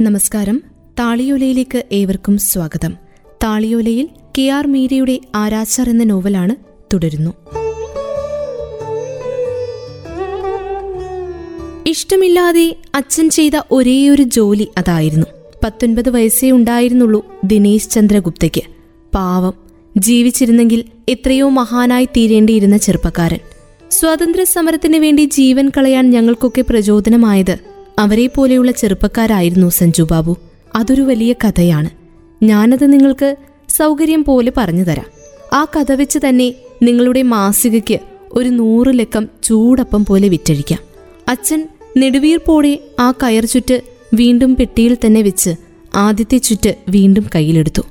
നമസ്കാരം. താളിയോലയിലേക്ക് ഏവർക്കും സ്വാഗതം. താളിയോലയിൽ കെ ആർ മീരയുടെ ആരാച്ചാർ എന്ന നോവലാണ് തുടരുന്നു. ഇഷ്ടമില്ലാതെ അച്ഛൻ ചെയ്ത ഒരേയൊരു ജോലി അതായിരുന്നു. പത്തൊൻപത് വയസ്സേ ഉണ്ടായിരുന്നുള്ളൂ ദിനേശ് ചന്ദ്രഗുപ്തയ്ക്ക്. പാവം. ജീവിച്ചിരുന്നെങ്കിൽ എത്രയോ മഹാനായി തീരേണ്ടിയിരുന്ന ചെറുപ്പക്കാരൻ. സ്വാതന്ത്ര്യ സമരത്തിന് വേണ്ടി ജീവൻ കളയാൻ ഞങ്ങൾക്കൊക്കെ പ്രചോദനമായത് അവരെ പോലെയുള്ള ചെറുപ്പക്കാരായിരുന്നു സഞ്ജു ബാബു. അതൊരു വലിയ കഥയാണ്. ഞാനത് നിങ്ങൾക്ക് സൗകര്യം പോലെ പറഞ്ഞു തരാം. ആ കഥ വെച്ച് തന്നെ നിങ്ങളുടെ മാസികയ്ക്ക് ഒരു നൂറ് ലക്കം ചൂടപ്പം പോലെ വിറ്റഴിക്കാം. അച്ഛൻ നെടുവീർപ്പോടെ ആ കയർ ചുറ്റ് വീണ്ടും പെട്ടിയിൽ തന്നെ വെച്ച് ആദ്യത്തെ ചുറ്റ് വീണ്ടും കയ്യിലെടുത്തു.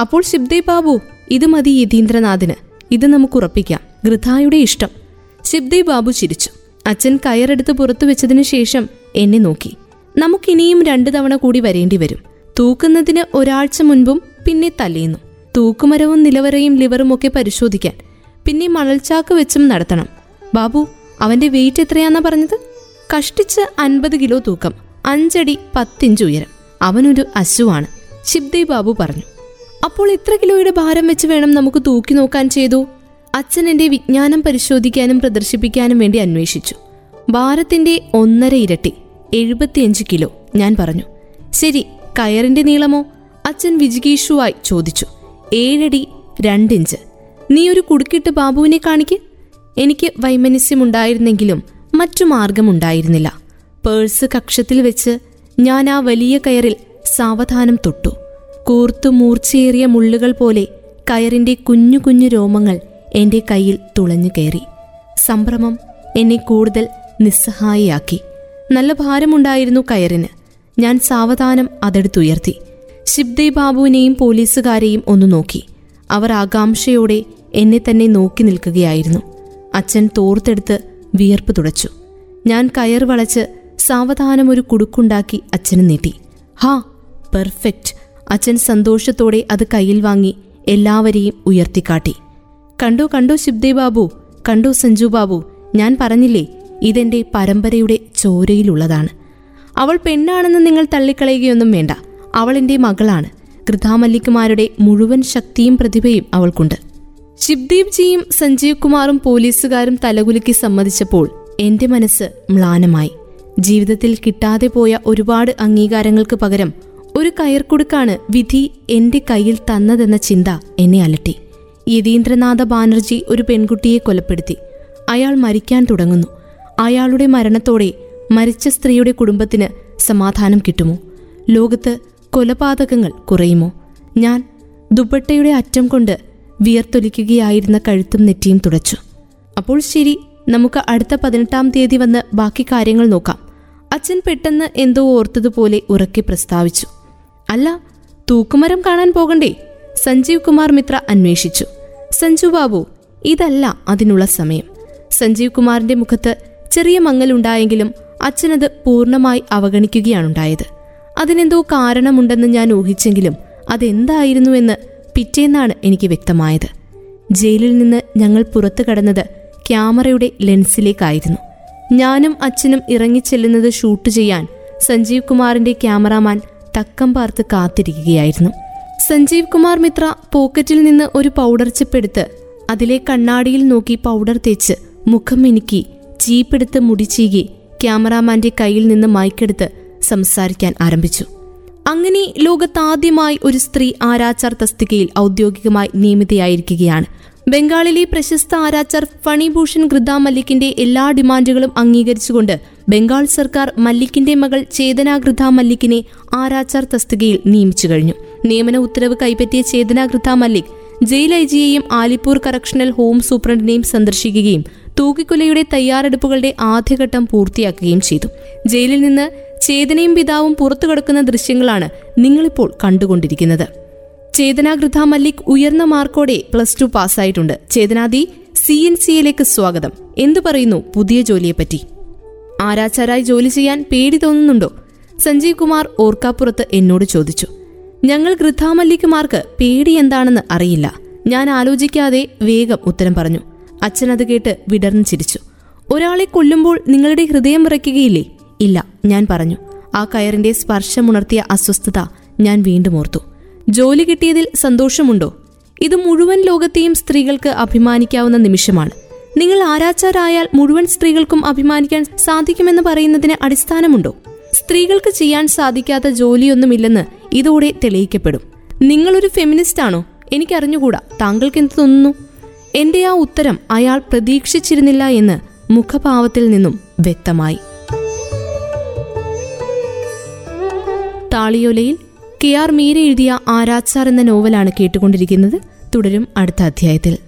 അപ്പോൾ ശിബ്ദേ ബാബു ഇത് മതി യതീന്ദ്രനാഥിന്. ഇത് നമുക്ക് ഉറപ്പിക്കാം. ഗൃഥായുടെ ഇഷ്ടം. ശിബ്ദേ ബാബു ചിരിച്ചു. അച്ഛൻ കയറെടുത്ത് പുറത്തു വെച്ചതിന് ശേഷം എന്നെ നോക്കി. നമുക്കിനിയും രണ്ടു തവണ കൂടി വരേണ്ടി വരും. തൂക്കുന്നതിന് ഒരാഴ്ച മുൻപും പിന്നെ തലേന്നു. തൂക്കുമരവും നിലവറയും ലിവറും ഒക്കെ പരിശോധിക്കാൻ. പിന്നെ മണൽച്ചാക്ക് വെച്ചും നടത്തണം. ബാബു അവന്റെ വെയിറ്റ് എത്രയാന്നാ പറഞ്ഞത്? കഷ്ടിച്ച് അൻപത് കിലോ തൂക്കം. അഞ്ചടി പത്തിഞ്ച് ഉയരം. അവനൊരു അശുവാണ്. ശിബ്ദി ബാബു പറഞ്ഞു. അപ്പോൾ ഇത്ര കിലോയുടെ ഭാരം വെച്ച് വേണം നമുക്ക് തൂക്കി നോക്കാൻ ചെയ്തു? അച്ഛൻ എന്റെ വിജ്ഞാനം പരിശോധിക്കാനും പ്രദർശിപ്പിക്കാനും വേണ്ടി അന്വേഷിച്ചു. ഭാരത്തിന്റെ ഒന്നര ഇരട്ടി. എഴുപത്തിയഞ്ച് കിലോ. ഞാൻ പറഞ്ഞു ശരി കയറിന്റെ നീളമോ? അച്ഛൻ വിജിഗീഷുവായി ചോദിച്ചു ഏഴടി രണ്ടിഞ്ച് നീ ഒരു കുടുക്കിട്ട് ബാബുവിനെ കാണിക്ക്. എനിക്ക് വൈമനസ്യമുണ്ടായിരുന്നെങ്കിലും മറ്റു മാർഗമുണ്ടായിരുന്നില്ല. പേഴ്സ് കക്ഷത്തിൽ വെച്ച് ഞാൻ ആ വലിയ കയറിൽ സാവധാനം തൊട്ടു. കൂർത്തു മൂർച്ചയേറിയ മുള്ളുകൾ പോലെ കയറിന്റെ കുഞ്ഞു കുഞ്ഞു രോമങ്ങൾ എന്റെ കയ്യിൽ തുളഞ്ഞു കയറി. സംഭ്രമം എന്നെ കൂടുതൽ നിസ്സഹായിയാക്കി. നല്ല ഭാരമുണ്ടായിരുന്നു കയറിന്. ഞാൻ സാവധാനം അതെടുത്തുയർത്തി. ശിബ്ദേ ബാബുവിനെയും പോലീസുകാരെയും ഒന്ന് നോക്കി. അവർ ആകാംക്ഷയോടെ എന്നെ തന്നെ നോക്കി നിൽക്കുകയായിരുന്നു. അച്ഛൻ തോർത്തെടുത്ത് വിയർപ്പ് തുടച്ചു. ഞാൻ കയർ വളച്ച് സാവധാനം ഒരു കുടുക്കുണ്ടാക്കി അച്ഛന് നീട്ടി. ഹാ പെർഫെക്റ്റ്. അച്ഛൻ സന്തോഷത്തോടെ അത് കയ്യിൽ വാങ്ങി എല്ലാവരെയും ഉയർത്തിക്കാട്ടി. കണ്ടോ കണ്ടോ ശിബ്ദേ ബാബു? കണ്ടോ സഞ്ജു ബാബു? ഞാൻ പറഞ്ഞില്ലേ ഇതെന്റെ പരമ്പരയുടെ ചോരയിലുള്ളതാണ്. അവൾ പെണ്ണാണെന്ന് നിങ്ങൾ തള്ളിക്കളയുകയൊന്നും വേണ്ട. അവൾ എന്റെ മകളാണ്. കൃതാമല്ലിക്കുമാരുടെ മുഴുവൻ ശക്തിയും പ്രതിഭയും അവൾക്കുണ്ട്. ശിവ്ദീപ് ജിയും സഞ്ജീവ് കുമാറും പോലീസുകാരും തലകുലുക്കി സമ്മതിച്ചപ്പോൾ എന്റെ മനസ്സ് മ്ലാനമായി. ജീവിതത്തിൽ കിട്ടാതെ പോയ ഒരുപാട് അംഗീകാരങ്ങൾക്ക് പകരം ഒരു കയർക്കുടുക്കാണ് വിധി എന്റെ കയ്യിൽ തന്നതെന്ന ചിന്ത എന്നെ അലട്ടി. യതീന്ദ്രനാഥ ബാനർജി ഒരു പെൺകുട്ടിയെ കൊലപ്പെടുത്തി. അയാൾ മരിക്കാൻ തുടങ്ങുന്നു. അയാളുടെ മരണത്തോടെ മരിച്ച സ്ത്രീയുടെ കുടുംബത്തിന് സമാധാനം കിട്ടുമോ? ലോകത്ത് കൊലപാതകങ്ങൾ കുറയുമോ? ഞാൻ ദുപ്പട്ടയുടെ അറ്റം കൊണ്ട് വിയർത്തൊലിക്കുകയായിരുന്ന കഴുത്തും നെറ്റിയും തുടച്ചു. അപ്പോൾ ശരി നമുക്ക് അടുത്ത പതിനെട്ടാം തീയതി വന്ന് ബാക്കി കാര്യങ്ങൾ നോക്കാം. അച്ഛൻ പെട്ടെന്ന് എന്തോ ഓർത്തതുപോലെ ഉറക്കി പ്രസ്താവിച്ചു. അല്ല തൂക്കുമരം കാണാൻ പോകണ്ടേ? സഞ്ജീവ് കുമാർ മിത്ര അന്വേഷിച്ചു. സഞ്ജു ബാബു ഇതല്ല അതിനുള്ള സമയം. സഞ്ജീവ് കുമാറിന്റെ മുഖത്ത് ചെറിയ മങ്ങലുണ്ടായെങ്കിലും അച്ഛനത് പൂർണമായി അവഗണിക്കുകയാണുണ്ടായത്. അതിനെന്തോ കാരണമുണ്ടെന്ന് ഞാൻ ഊഹിച്ചെങ്കിലും അതെന്തായിരുന്നുവെന്ന് പിറ്റേന്നാണ് എനിക്ക് വ്യക്തമായത്. ജയിലിൽ നിന്ന് ഞങ്ങൾ പുറത്തു കടന്നത് ക്യാമറയുടെ ലെൻസിലേക്കായിരുന്നു. ഞാനും അച്ഛനും ഇറങ്ങിച്ചെല്ലുന്നത് ഷൂട്ട് ചെയ്യാൻ സഞ്ജീവ് കുമാറിന്റെ ക്യാമറാമാൻ തക്കം പാർത്ത് കാത്തിരിക്കുകയായിരുന്നു. സഞ്ജീവ് കുമാർ മിത്ര പോക്കറ്റിൽ നിന്ന് ഒരു പൗഡർ ചിപ്പെടുത്ത് അതിലെ കണ്ണാടിയിൽ നോക്കി പൗഡർ തേച്ച് മുഖം മിനുക്കി ചീപ്പെടുത്ത് മുടിച്ചീകി ക്യാമറാമാന്റെ കയ്യിൽ നിന്ന് മയക്കെടുത്ത് സംസാരിക്കാൻ ആരംഭിച്ചു. അങ്ങനെ ലോകത്താദ്യമായി ഒരു സ്ത്രീ ആരാച്ചാർ തസ്തികയിൽ ഔദ്യോഗികമായി നിയമിതയായിരിക്കുകയാണ്. ബംഗാളിലെ പ്രശസ്ത ആരാച്ചാർ ഫണിഭൂഷൺ ഗൃദ മല്ലിക്കിന്റെ എല്ലാ ഡിമാൻഡുകളും അംഗീകരിച്ചുകൊണ്ട് ബംഗാൾ സർക്കാർ മല്ലിക്കിന്റെ മകൾ ചേതന ഗൃദ മല്ലിക്കിനെ ആരാച്ചാർ തസ്തികയിൽ നിയമിച്ചു കഴിഞ്ഞു. നിയമന ഉത്തരവ് കൈപ്പറ്റിയ ചേതന ഗൃദ മല്ലിക് ജയിൽ ഐ ജിയെയും ആലിപ്പൂർ കറക്ഷണൽ ഹോം സൂപ്രണ്ടിനെയും സന്ദർശിക്കുകയും തൂക്കിക്കൊലയുടെ തയ്യാറെടുപ്പുകളുടെ ആദ്യഘട്ടം പൂർത്തിയാക്കുകയും ചെയ്തു. ജയിലിൽ നിന്ന് ചേതനയും പിതാവും പുറത്തു കിടക്കുന്ന ദൃശ്യങ്ങളാണ് നിങ്ങളിപ്പോൾ കണ്ടുകൊണ്ടിരിക്കുന്നത്. ചേതനാകൃത മല്ലിക് ഉയർന്ന മാർക്കോടെ പ്ലസ് ടു പാസ്സായിട്ടുണ്ട്. ചേതനാദി സി എൻ സിയിലേക്ക് സ്വാഗതം. എന്തു പറയുന്നു പുതിയ ജോലിയെപ്പറ്റി? ആരാച്ചാരായി ജോലി ചെയ്യാൻ പേടി തോന്നുന്നുണ്ടോ? സഞ്ജീവ് കുമാർ ഓർക്കാപ്പുറത്ത് എന്നോട് ചോദിച്ചു. ഞങ്ങൾ ഗൃഥാമല്ലിക്കുമാർക്ക് പേടി എന്താണെന്ന് അറിയില്ല. ഞാൻ ആലോചിക്കാതെ വേഗം ഉത്തരം പറഞ്ഞു. അച്ഛൻ അത് കേട്ട് വിടർന്നു ചിരിച്ചു. ഒരാളെ കൊല്ലുമ്പോൾ നിങ്ങളുടെ ഹൃദയം വിറയ്ക്കുകയില്ലേ? ഇല്ല ഞാൻ പറഞ്ഞു. ആ കയറിന്റെ സ്പർശമുണർത്തിയ അസ്വസ്ഥത ഞാൻ വീണ്ടും ഓർത്തു. ജോലി കിട്ടിയതിൽ സന്തോഷമുണ്ടോ? ഇത് മുഴുവൻ ലോകത്തെയും സ്ത്രീകൾക്ക് അഭിമാനിക്കാവുന്ന നിമിഷമാണ്. നിങ്ങൾ ആരാച്ചാരായാൽ മുഴുവൻ സ്ത്രീകൾക്കും അഭിമാനിക്കാൻ സാധിക്കുമെന്ന് പറയുന്നതിന് അടിസ്ഥാനമുണ്ടോ? സ്ത്രീകൾക്ക് ചെയ്യാൻ സാധിക്കാത്ത ജോലിയൊന്നുമില്ലെന്ന് ഇതോടെ തെളിയിക്കപ്പെടും. നിങ്ങളൊരു ഫെമിനിസ്റ്റ് ആണോ? എനിക്കറിഞ്ഞുകൂടാ. താങ്കൾക്ക് എന്ത് തോന്നുന്നു? എന്റെ ആ ഉത്തരം അയാൾ പ്രതീക്ഷിച്ചിരുന്നില്ല എന്ന് മുഖഭാവത്തിൽ നിന്നും വ്യക്തമായി. താളിയോലയിൽ കെ ആർ മീര എഴുതിയ ആരാച്ചാർ എന്ന നോവലാണ് കേട്ടുകൊണ്ടിരിക്കുന്നത്. തുടരും അടുത്ത അധ്യായത്തിൽ.